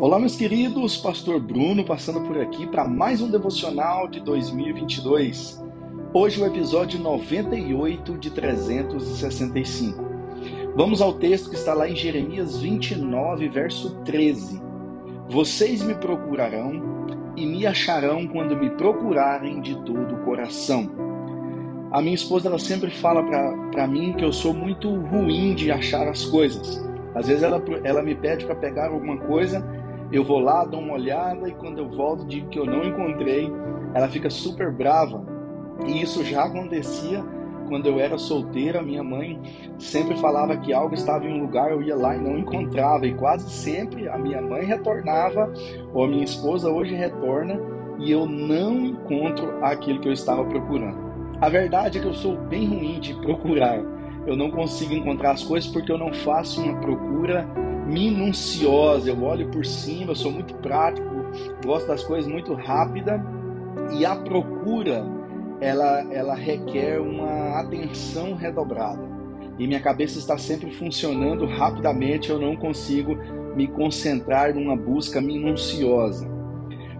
Olá, meus queridos, Pastor Bruno passando por aqui para mais um devocional de 2022. Hoje o episódio 98 de 365. Vamos ao texto que está lá em Jeremias 29, verso 13. Vocês me procurarão e me acharão quando me procurarem de todo o coração. A minha esposa ela sempre fala para mim que eu sou muito ruim de achar as coisas. Às vezes ela, ela me pede para pegar alguma coisa eu vou lá, dou uma olhada e quando eu volto digo que eu não encontrei, ela fica super brava. E isso já acontecia quando eu era solteira, minha mãe sempre falava que algo estava em um lugar, eu ia lá e não encontrava, e quase sempre a minha mãe retornava, ou a minha esposa hoje retorna, e eu não encontro aquilo que eu estava procurando. A verdade é que eu sou bem ruim de procurar. Eu não consigo encontrar as coisas porque eu não faço uma procura minuciosa, eu olho por cima, eu sou muito prático, gosto das coisas muito rápida e a procura ela, ela requer uma atenção redobrada. E minha cabeça está sempre funcionando rapidamente, eu não consigo me concentrar numa busca minuciosa.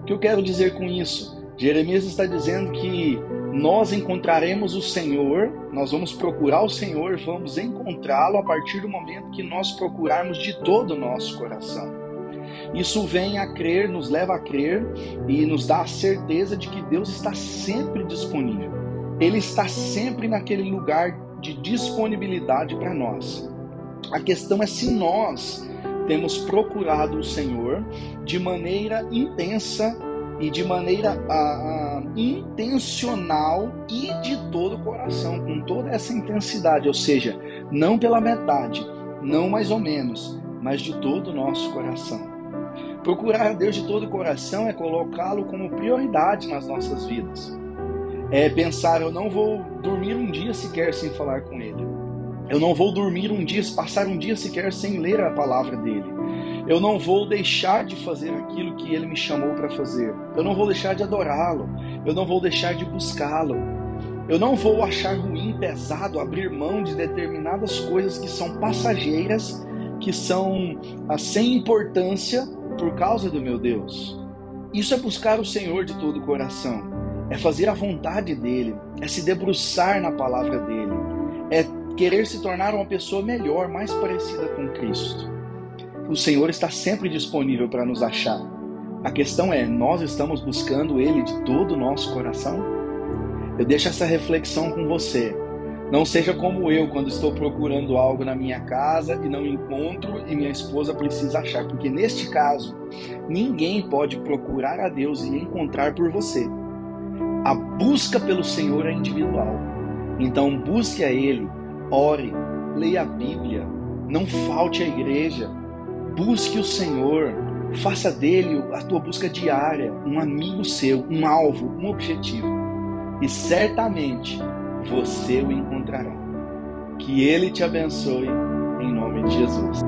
O que eu quero dizer com isso? Jeremias está dizendo que nós encontraremos o Senhor, nós vamos procurar o Senhor, vamos encontrá-lo a partir do momento que nós procurarmos de todo o nosso coração. Isso vem a crer, nos leva a crer e nos dá a certeza de que Deus está sempre disponível. Ele está sempre naquele lugar de disponibilidade para nós. A questão é se nós temos procurado o Senhor de maneira intensa e de maneira ah, intencional e de todo o coração, com toda essa intensidade, ou seja, não pela metade, não mais ou menos, mas de todo o nosso coração. Procurar a Deus de todo o coração é colocá-lo como prioridade nas nossas vidas. É pensar, eu não vou dormir um dia sequer sem falar com Ele. Eu não vou dormir um dia, passar um dia sequer sem ler a palavra dele. Eu não vou deixar de fazer aquilo que ele me chamou para fazer. Eu não vou deixar de adorá-lo. Eu não vou deixar de buscá-lo. Eu não vou achar ruim, pesado, abrir mão de determinadas coisas que são passageiras, que são sem importância por causa do meu Deus. Isso é buscar o Senhor de todo o coração, é fazer a vontade dele, é se debruçar na palavra dele, é querer se tornar uma pessoa melhor, mais parecida com Cristo o Senhor está sempre disponível para nos achar. A questão é, nós estamos buscando Ele de todo o nosso coração? Eu deixo essa reflexão com você. Não seja como eu quando estou procurando algo na minha casa e não encontro e minha esposa precisa achar, porque neste caso, ninguém pode procurar a Deus e encontrar por você. A busca pelo Senhor é individual. Então busque a Ele, ore, leia a Bíblia, não falte à igreja, Busque o Senhor, faça dele a tua busca diária, um amigo seu, um alvo, um objetivo. E certamente você o encontrará. Que ele te abençoe em nome de Jesus.